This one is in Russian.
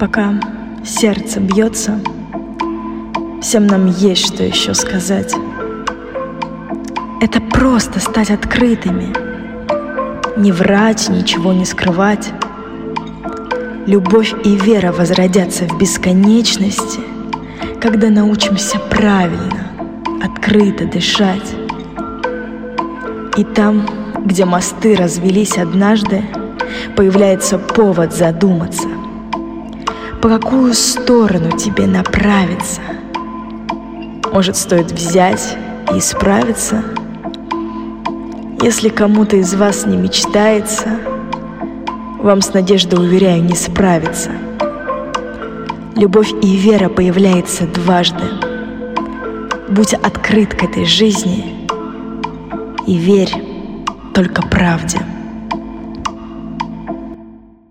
Пока сердце бьется, всем нам есть что еще сказать. Это просто стать открытыми, не врать, ничего не скрывать. Любовь и вера возродятся в бесконечности, когда научимся правильно, открыто дышать. И там, где мосты развелись однажды, появляется повод задуматься, по какую сторону тебе направиться. Может, стоит взять и исправиться? Если кому-то из вас не мечтается, вам с надеждой, уверяю, не справиться. Любовь и вера появляется дважды. Будь открыт к этой жизни и верь только правде.